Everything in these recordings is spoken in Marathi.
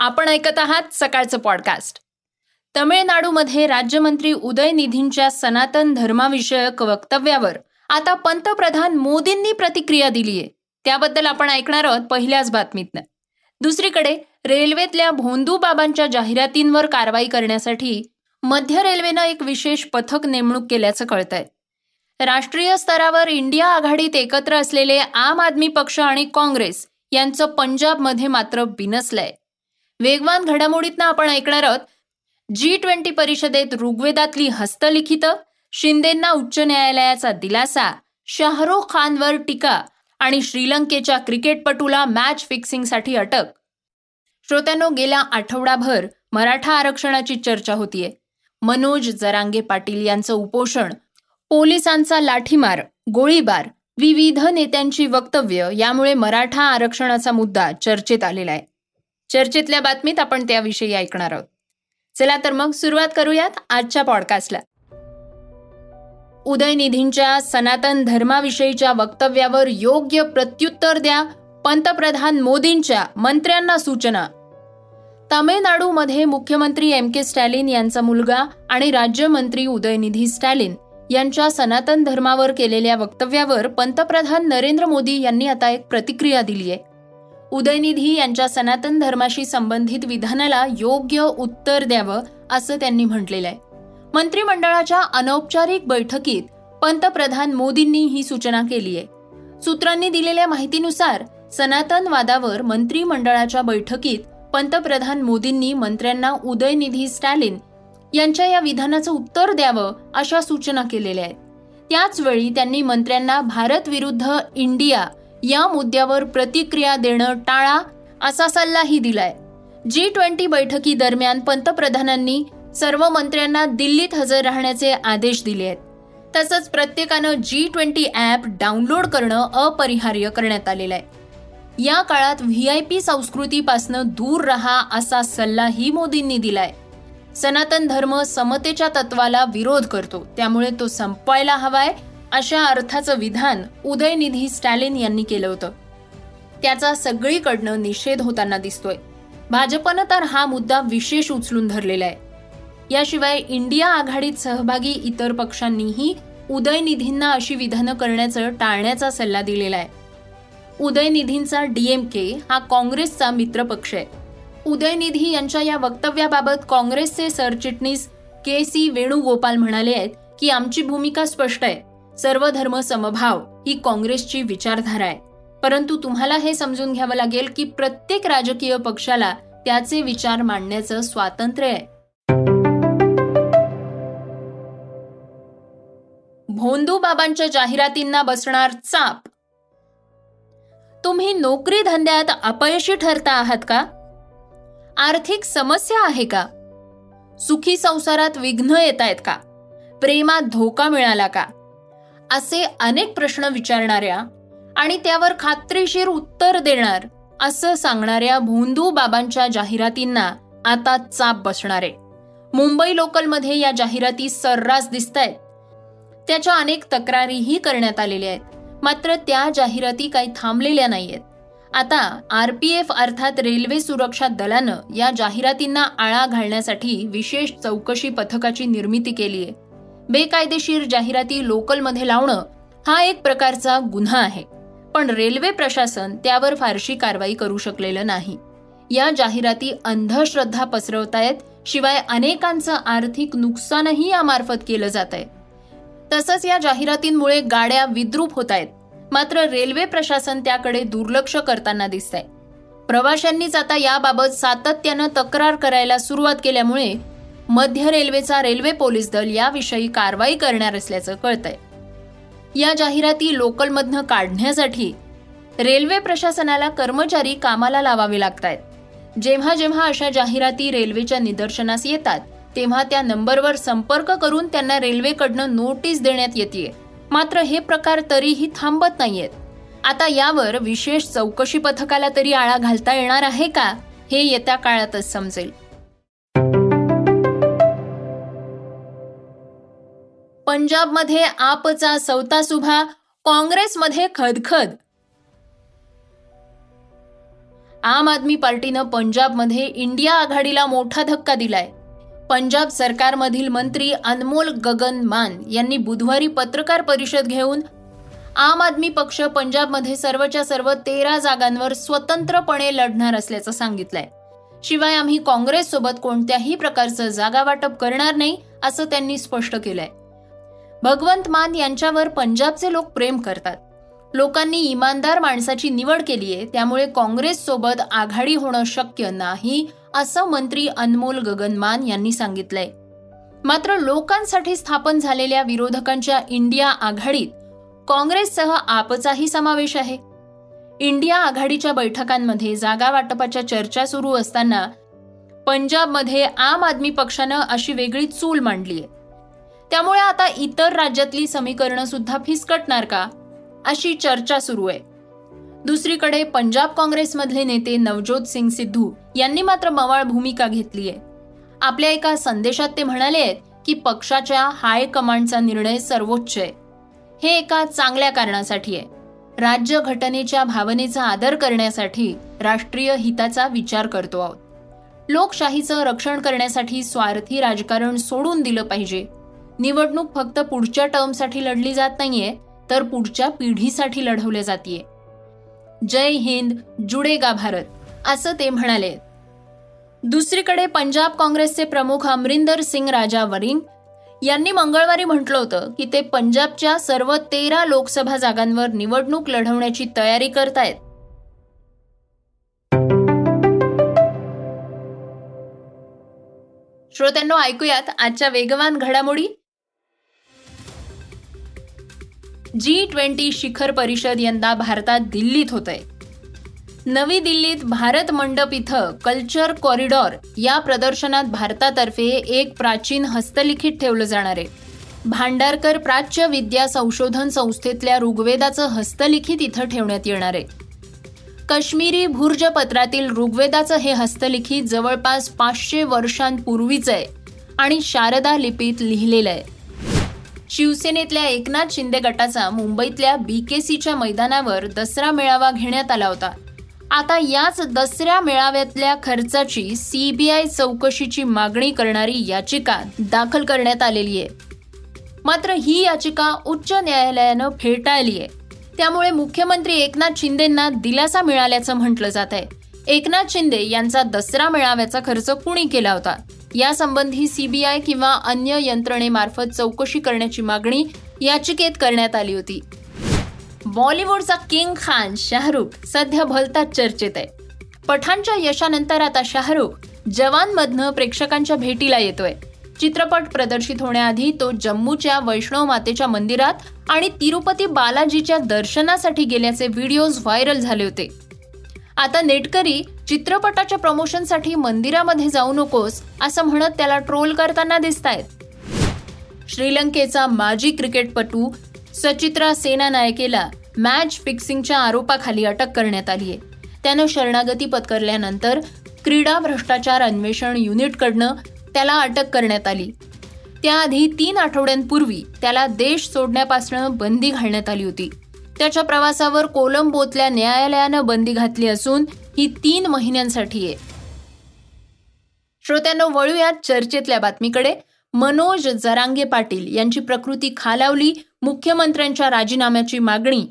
आपण ऐकत आहात सकाळचं पॉडकास्ट तमिळनाडूमध्ये राज्यमंत्री उदयनिधींच्या सनातन धर्माविषयक वक्तव्यावर आता पंतप्रधान मोदींनी प्रतिक्रिया दिलीये. त्याबद्दल आपण ऐकणार आहोत पहिल्याच बातमीतनं. दुसरीकडे रेल्वेतल्या भोंदू बाबांच्या जाहिरातींवर कारवाई करण्यासाठी मध्य रेल्वेनं एक विशेष पथक नेमणूक केल्याचं कळतंय. राष्ट्रीय स्तरावर इंडिया आघाडीत एकत्र असलेले आम आदमी पक्ष आणि काँग्रेस यांचं पंजाबमध्ये मात्र बिनसलंय. वेगवान घडामोडीतनं आपण ऐकणार आहोत. जी ट्वेंटी परिषदेत ऋग्वेदातली हस्तलिखित शिंदेंना उच्च न्यायालयाचा दिलासा शाहरुख खानवर टीका आणि श्रीलंकेच्या क्रिकेटपटूला मॅच फिक्सिंगसाठी अटक. श्रोत्यानो गेल्या आठवडाभर मराठा आरक्षणाची चर्चा होतीये. मनोज जरांगे पाटील यांचं उपोषण पोलिसांचा लाठीमार गोळीबार विविध नेत्यांची वक्तव्य यामुळे मराठा आरक्षणाचा मुद्दा चर्चेत आलेला आहे. चर्चेतल्या बातमीत आपण त्याविषयी ऐकणार आहोत. चला तर मग सुरुवात करूयात आजच्या पॉडकास्टला उदयनिधींच्या सनातन धर्माविषयीच्या वक्तव्यावर योग्य प्रत्युत्तर द्या पंतप्रधान मोदींच्या मंत्र्यांना सूचना. तामिळनाडूमध्ये मुख्यमंत्री एम के स्टॅलिन यांचा मुलगा आणि राज्यमंत्री उदयनिधी स्टॅलिन यांच्या सनातन धर्मावर केलेल्या वक्तव्यावर पंतप्रधान नरेंद्र मोदी यांनी आता एक प्रतिक्रिया दिली आहे उदयनिधी यांच्या सनातन धर्माशी संबंधित विधानाला योग्य उत्तर द्यावं असं त्यांनी म्हटलेलं आहे. मंत्रिमंडळाच्या अनौपचारिक बैठकीत पंतप्रधान मोदींनी ही सूचना केली आहे. सूत्रांनी दिलेल्या माहितीनुसार सनातनवादावर मंत्रिमंडळाच्या बैठकीत पंतप्रधान मोदींनी मंत्र्यांना उदयनिधी स्टॅलिन यांच्या या विधानाचं उत्तर द्यावं अशा सूचना केलेल्या आहेत. त्याचवेळी त्यांनी मंत्र्यांना भारत विरुद्ध इंडिया या मुद्द्यावर प्रतिक्रिया देणं टाळा असा सल्लाही दिलाय. जी ट्वेंटी बैठकी दरम्यान पंतप्रधानांनी सर्व मंत्र्यांना दिल्लीत हजर राहण्याचे आदेश दिले आहेत. तसंच प्रत्येकानं जी ट्वेंटी ॲप डाउनलोड करणं अपरिहार्य करण्यात आलेलं आहे. या काळात व्ही आय पी संस्कृतीपासनं दूर रहा असा सल्लाही मोदींनी दिलाय. सनातन धर्म समतेच्या तत्वाला विरोध करतो त्यामुळे तो संपवायला हवाय अशा अर्थाचं विधान उदयनिधी स्टॅलिन यांनी केलं होतं. त्याचा सगळीकडनं निषेध होताना दिसतोय. भाजपनं तर हा मुद्दा विशेष उचलून धरलेला आहे. याशिवाय इंडिया आघाडीत सहभागी इतर पक्षांनीही उदयनिधींना अशी विधानं करण्याचं टाळण्याचा सल्ला दिलेला आहे. उदयनिधींचा डीएमके हा काँग्रेसचा मित्रपक्ष आहे. उदयनिधी यांच्या या वक्तव्याबाबत काँग्रेसचे सरचिटणीस के सी वेणुगोपाल म्हणाले आहेत की आमची भूमिका स्पष्ट आहे. सर्व धर्म समभाव ही काँग्रेसची विचारधारा आहे. परंतु तुम्हाला हे समजून घ्यावं लागेल की प्रत्येक राजकीय पक्षाला त्याचे विचार मांडण्याचं स्वातंत्र्य आहे. भोंदू बाबांच्या जाहिरातींना बसणार चाप. तुम्ही नोकरी धंद्यात अपयशी ठरता आहात का? आर्थिक समस्या आहे का? सुखी संसारात विघ्न येत आहेत का? प्रेमात धोका मिळाला का? असे अनेक प्रश्न विचारणाऱ्या आणि त्यावर खात्रीशीर उत्तर देणार असं सांगणाऱ्या भोंदू बाबांच्या जाहिरातींना आता चाप बसणार. आहे मुंबई लोकलमध्ये या जाहिराती सर्रास दिसत आहेत त्याच्या अनेक तक्रारीही करण्यात आलेल्या आहेत. मात्र त्या जाहिराती काही थांबलेल्या नाहीयेत. आता आर पी एफ अर्थात रेल्वे सुरक्षा दलानं या जाहिरातींना आळा घालण्यासाठी विशेष चौकशी पथकाची निर्मिती केली आहे बेकायदेशीर जाहिराती लोकलमध्ये लावणं हा एक प्रकारचा गुन्हा आहे. पण रेल्वे प्रशासन त्यावर फारशी कारवाई करू शकलेलं नाही. या जाहिराती अंधश्रद्धा पसरवतायत शिवाय अनेकांचं आर्थिक नुकसानही यामार्फत केलं जात आहे तसंच या जाहिरातींमुळे गाड्या विद्रूप होत आहेत मात्र रेल्वे प्रशासन त्याकडे दुर्लक्ष करताना दिसतंय. प्रवाशांनीच आता याबाबत सातत्यानं तक्रार करायला सुरुवात केल्यामुळे मध्य रेल्वेचा रेल्वे पोलीस दल याविषयी कारवाई करणार असल्याचं कळतंय. या जाहिराती लोकलमधनं काढण्यासाठी रेल्वे प्रशासनाला कर्मचारी कामाला लावावे लागत आहेत जेव्हा जेव्हा अशा जाहिराती रेल्वेच्या निदर्शनास येतात तेव्हा त्या नंबरवर संपर्क करून त्यांना रेल्वेकडनं नोटीस देण्यात येते मात्र हे प्रकार तरीही थांबत नाहीयेत. आता यावर विशेष चौकशी पथकाला तरी आळा घालता येणार आहे का हे येत्या काळातच समजेल. पंजाबमध्ये आपचा सौतासुभा काँग्रेसमध्ये खदखद. आम आदमी पार्टीनं पंजाबमध्ये इंडिया आघाडीला मोठा धक्का दिलाय. पंजाब सरकारमधील मंत्री अनमोल गगन मान यांनी बुधवारी पत्रकार परिषद घेऊन आम आदमी पक्ष पंजाबमध्ये सर्वच्या सर्व तेरा जागांवर स्वतंत्रपणे लढणार असल्याचं सांगितलंय. शिवाय आम्ही काँग्रेससोबत कोणत्याही प्रकारचं जागा वाटप करणार नाही असं त्यांनी स्पष्ट केलंय. भगवंत मान यांच्यावर पंजाबचे लोक प्रेम करतात. लोकांनी इमानदार माणसाची निवड केली आहे त्यामुळे काँग्रेस सोबत आघाडी होणं शक्य नाही असं मंत्री अनमोल गगनमान यांनी सांगितलंय. मात्र लोकांसाठी स्थापन झालेल्या विरोधकांच्या इंडिया आघाडीत काँग्रेससह आपचाही समावेश आहे. इंडिया आघाडीच्या बैठकांमध्ये जागा वाटपाच्या चर्चा सुरू असताना पंजाबमध्ये आम आदमी पक्षानं अशी वेगळी चूल मांडली आहे त्यामुळे आता इतर राज्यातली समीकरणं सुद्धा फिसकटणार का? अशी चर्चा सुरू आहे. दुसरीकडे पंजाब काँग्रेसमधले नेते नवज्योत सिंग सिद्धू यांनी मात्र मवाळ भूमिका घेतली आहे. आपल्या एका संदेशात ते म्हणाले आहेत की पक्षाच्या हायकमांडचा निर्णय सर्वोच्च आहे. हे एका चांगल्या कारणासाठी आहे. राज्य घटनेच्या भावनेचा आदर करण्यासाठी राष्ट्रीय हिताचा विचार करतो आहोत. लोकशाहीचं रक्षण करण्यासाठी स्वार्थी राजकारण सोडून दिलं पाहिजे. निवडणूक फक्त पुढच्या टर्मसाठी लढली जात नाहीये तर पुढच्या पिढीसाठी लढवल्या जातीये. जय हिंद जुडेगा भारत असं ते म्हणाले. दुसरीकडे पंजाब काँग्रेसचे प्रमुख अमरिंदर सिंग राजा वरिंग यांनी मंगळवारी म्हटलं होतं की ते पंजाबच्या सर्व तेरा लोकसभा जागांवर निवडणूक लढवण्याची तयारी करतायत. श्रोत्यांनो ऐकूयात आजच्या वेगवान घडामोडी. जी ट्वेंटी शिखर परिषद यंदा भारतात दिल्लीत होत आहे नवी दिल्लीत भारत मंडप इथं कल्चर कॉरिडॉर या प्रदर्शनात भारतातर्फे एक प्राचीन हस्तलिखित ठेवलं जाणार आहे. भांडारकर प्राच्य विद्या संशोधन संस्थेतल्या ऋग्वेदाचं हस्तलिखित इथं ठेवण्यात येणार आहे. काश्मीरी भुर्जपत्रातील ऋग्वेदाचं हे हस्तलिखित जवळपास पाचशे वर्षांपूर्वीचं आहे आणि शारदा लिपीत लिहिलेलं आहे. शिवसेनेतल्या एकनाथ शिंदे गटाचा मुंबईतल्या बी के सीच्या मैदानावर दसरा मेळावा घेण्यात आला होता. आता याच दसऱ्या मेळाव्यातल्या खर्चाची सीबीआय चौकशीची मागणी करणारी याचिका दाखल करण्यात आलेली आहे. मात्र ही याचिका उच्च न्यायालयानं फेटाळली आहे. त्यामुळे मुख्यमंत्री एकनाथ शिंदेंना दिलासा मिळाल्याचं म्हटलं जात आहे. एकनाथ शिंदे यांचा दसरा मेळाव्याचा खर्च कुणी केला होता? यासंबंधी सीबीआय किंवा अन्य यंत्रणेमार्फत चौकशी करण्याची मागणी याचिकेत करण्यात आली होती. बॉलिवूडचा किंग खान शाहरुख सध्या भलताच चर्चेत आहे. पठाणच्या यशानंतर आता शाहरुख जवानमधनं प्रेक्षकांच्या भेटीला येतोय. चित्रपट प्रदर्शित होण्याआधी तो जम्मूच्या वैष्णव मातेच्या मंदिरात आणि तिरुपती बालाजीच्या दर्शनासाठी गेल्याचे व्हिडिओज व्हायरल झाले होते. आता नेटकरी चित्रपटाच्या प्रमोशनसाठी मंदिरामध्ये जाऊ नकोस असं म्हणत त्याला ट्रोल करताना दिसत आहेत श्रीलंकेचा माजी क्रिकेटपटू सचित्रा सेना नायकेला मॅच फिक्सिंगच्या आरोपाखाली अटक करण्यात आली आहे त्यानं शरणागती पत्करल्यानंतर क्रीडा भ्रष्टाचार अन्वेषण युनिटकडनं त्याला अटक करण्यात आली. त्याआधी तीन आठवड्यांपूर्वी त्याला देश सोडण्यापासून बंदी घालण्यात आली होती. त्याच्या प्रवासावर कोलंबोतल्या न्यायालयानं बंदी घातली असून ही तीन महिन्यांसाठी आहे. श्रोत्यांनो वळूयात चर्चेतल्या बातमीकडे. मनोज जरांगे पाटील यांची प्रकृती खालावली मुख्यमंत्र्यांच्या राजीनाम्याची मागणी.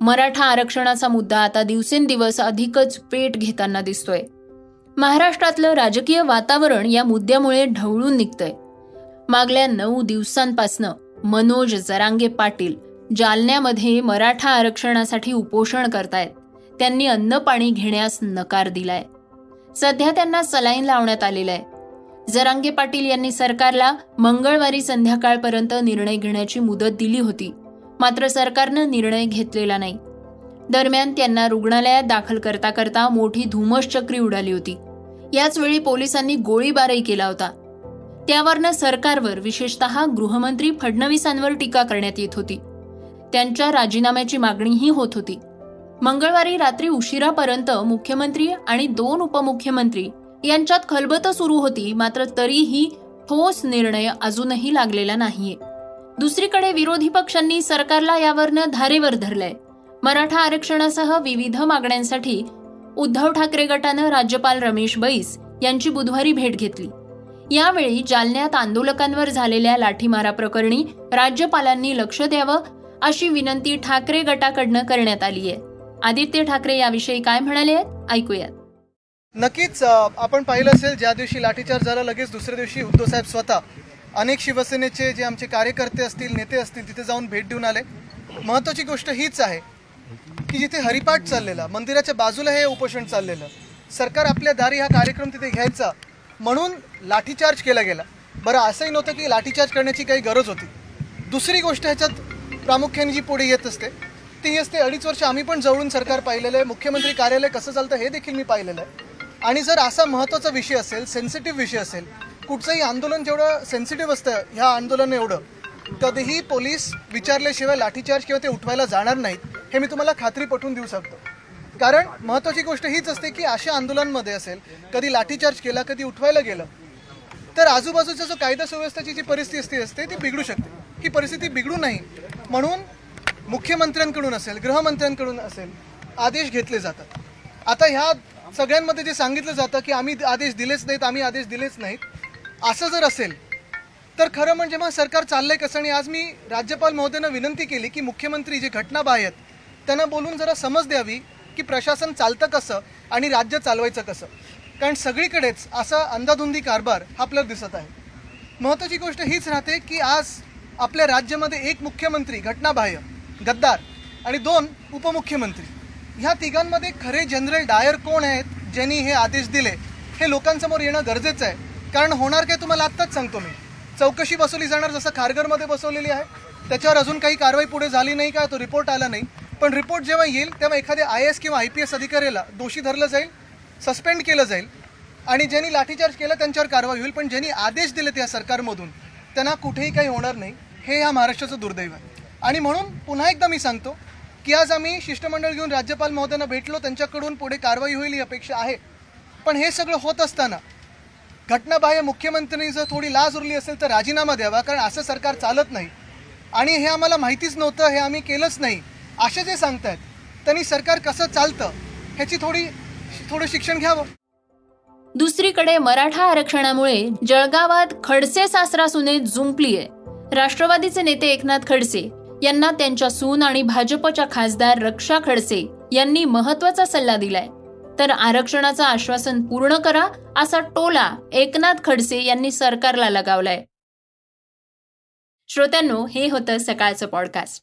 मराठा आरक्षणाचा मुद्दा आता दिवसेंदिवस अधिकच पेट घेताना दिसतोय. महाराष्ट्रातलं राजकीय वातावरण या मुद्द्यामुळे ढवळून निघतंय. मागल्या नऊ दिवसांपासनं मनोज जरांगे पाटील जालन्यामध्ये मराठा आरक्षणासाठी उपोषण करतायत. त्यांनी अन्न पाणी घेण्यास नकार दिलाय. सध्या त्यांना सलाईन लावण्यात आलेलं आहे जरांगे पाटील यांनी सरकारला मंगळवारी संध्याकाळपर्यंत निर्णय घेण्याची मुदत दिली होती. मात्र सरकारनं निर्णय घेतलेला नाही. दरम्यान त्यांना रुग्णालयात दाखल करता करता मोठी धुमस चक्री उडाली होती. याच वेळी पोलिसांनी गोळीबारही केला होता. त्यावरनं सरकारवर विशेषतः गृहमंत्री फडणवीसांवर टीका करण्यात येत होती. त्यांच्या राजीनाम्याची मागणीही होत होती. मंगळवारी रात्री उशिरापर्यंत मुख्यमंत्री आणि दोन उपमुख्यमंत्री यांच्यात खलबत सुरू होती मात्र तरीही ठोस निर्णय अजूनही लागलेला नाहीये. दुसरीकडे विरोधी पक्षांनी सरकारला यावरनं धारेवर धरलंय. मराठा आरक्षणासह विविध मागण्यांसाठी उद्धव ठाकरे गटानं राज्यपाल रमेश बैस यांची बुधवारी भेट घेतली. यावेळी जालन्यात आंदोलकांवर झालेल्या लाठीमारा प्रकरणी राज्यपालांनी लक्ष द्यावं अशी विनंती ठाकरे गटाकडनं करण्यात आली आहे. आदित्य ठाकरे याविषयी काय म्हणाले आहेत? ऐकूयात. नक्कीच आपण पाहिलं असेल ज्या दिवशी लाठीचार्ज झाला लगेच दुसऱ्या दिवशी उद्धवसाहेब स्वतः. अनेक शिवसेनेचे जे आमचे कार्यकर्ते असतील नेते असतील तिथे जाऊन भेट देऊन आले. महत्वाची गोष्ट हीच आहे की जिथे हरिपाठ चाललेला मंदिराच्या बाजूला हे उपोषण चाललेलं सरकार आपल्या दारी हा कार्यक्रम तिथे घ्यायचा म्हणून लाठीचार्ज केला गेला. बरं असंही नव्हतं की लाठीचार्ज करण्याची काही गरज होती. दुसरी गोष्ट ह्याच्यात प्रामुख्याने जी पुढे येत असते ती असते अडीच वर्ष आम्ही पण जवळून सरकार पाहिलेलं आहे. मुख्यमंत्री कार्यालय कसं चालतं हे देखील मी पाहिलेलं आहे. आणि जर असा महत्त्वाचा विषय असेल सेन्सिटिव्ह विषय असेल कुठचंही आंदोलन जेवढं सेन्सिटिव्ह असतं ह्या आंदोलन एवढं कधीही पोलीस विचारल्याशिवाय लाठीचार्ज किंवा ते उठवायला जाणार नाहीत हे मी तुम्हाला खात्री पटवून देऊ शकतो. कारण महत्त्वाची गोष्ट हीच असते की अशा आंदोलनमध्ये असेल कधी लाठीचार्ज केला कधी उठवायला गेलं तर आजूबाजूचा जो कायदा सुव्यवस्थेची जी परिस्थिती असते ती बिघडू शकते. ही परिस्थिती बिघडू नाही. म्हणून मुख्यमंत्र्यांकडून असेल गृहमंत्र्यांकडून असेल आदेश घेतले जातात. आता ह्या सगळ्यांमध्ये जे सांगितलं जातं की आम्ही आदेश दिलेच नाहीत आम्ही आदेश दिलेच नाहीत असं जर असेल तर खरं म्हणजे मग सरकार चाललंय कसं? आणि आज मी राज्यपाल महोदयांना विनंती केली की मुख्यमंत्री जे घटनाबाह्य आहेत त्यांना बोलून जरा समज द्यावी. की प्रशासन चालतं कसं आणि राज्य चालवायचं कसं? कारण सगळीकडेच असा अंधाधुंदी कारभार हा आपल्याला दिसत आहे. महत्त्वाची गोष्ट हीच राहते की आज आपल्या राज्यामध्ये एक मुख्यमंत्री घटनाबाह्य गद्दार आणि दोन उपमुख्यमंत्री. ह्या तिघांमध्ये खरे जनरल डायर कोण आहेत ज्यांनी हे आदेश दिले हे लोकांसमोर येणं गरजेचं आहे. कारण होणार काय तुम्हाला आत्ताच सांगतो मी. चौकशी बसवली जाणार जसं खारघरमध्ये बसवलेली आहे. त्याच्यावर अजून काही कारवाई पुढे झाली नाही का? तो रिपोर्ट आला नाही. पण रिपोर्ट जेव्हा येईल तेव्हा एखाद्या आय एस किंवा आय पी एस अधिकाऱ्याला दोषी धरलं जाईल सस्पेंड केलं जाईल आणि ज्यांनी लाठीचार्ज केला त्यांच्यावर कारवाई होईल पण ज्यांनी आदेश दिले त्या सरकारमधून त्यांना कुठेही काही होणार नाही. हे ह्या महाराष्ट्राचं दुर्दैव आहे. आणि म्हणून पुन्हा एकदा मी सांगतो की आज आम्ही शिष्टमंडळ घेऊन राज्यपाल महोदयांना भेटलो त्यांच्याकडून पुढे कारवाई होईल ही अपेक्षा आहे. पण हे सगळं होत असताना घटनाबाह्य मुख्यमंत्र्यांनी जर थोडी लाज उरली असेल तर राजीनामा द्यावा कारण असं सरकार चालत नाही. आणि हे आम्हाला माहितीच नव्हतं हे आम्ही केलंच नाही. असे जे सांगतायत त्यांनी सरकार कसं चालतं ह्याची थोडी थोडं शिक्षण घ्यावं. दुसरीकडे मराठा आरक्षणामुळे जळगावात खडसे सासरा सुने जुंपलीय. राष्ट्रवादीचे नेते एकनाथ खडसे यांना त्यांच्या सून आणि भाजपच्या खासदार रक्षा खडसे यांनी महत्त्वाचा सल्ला दिलाय. तर आरक्षणाचं आश्वासन पूर्ण करा असा टोला एकनाथ खडसे यांनी सरकारला लगावलाय. श्रोत्यांनो हे होतं सकाळचं पॉडकास्ट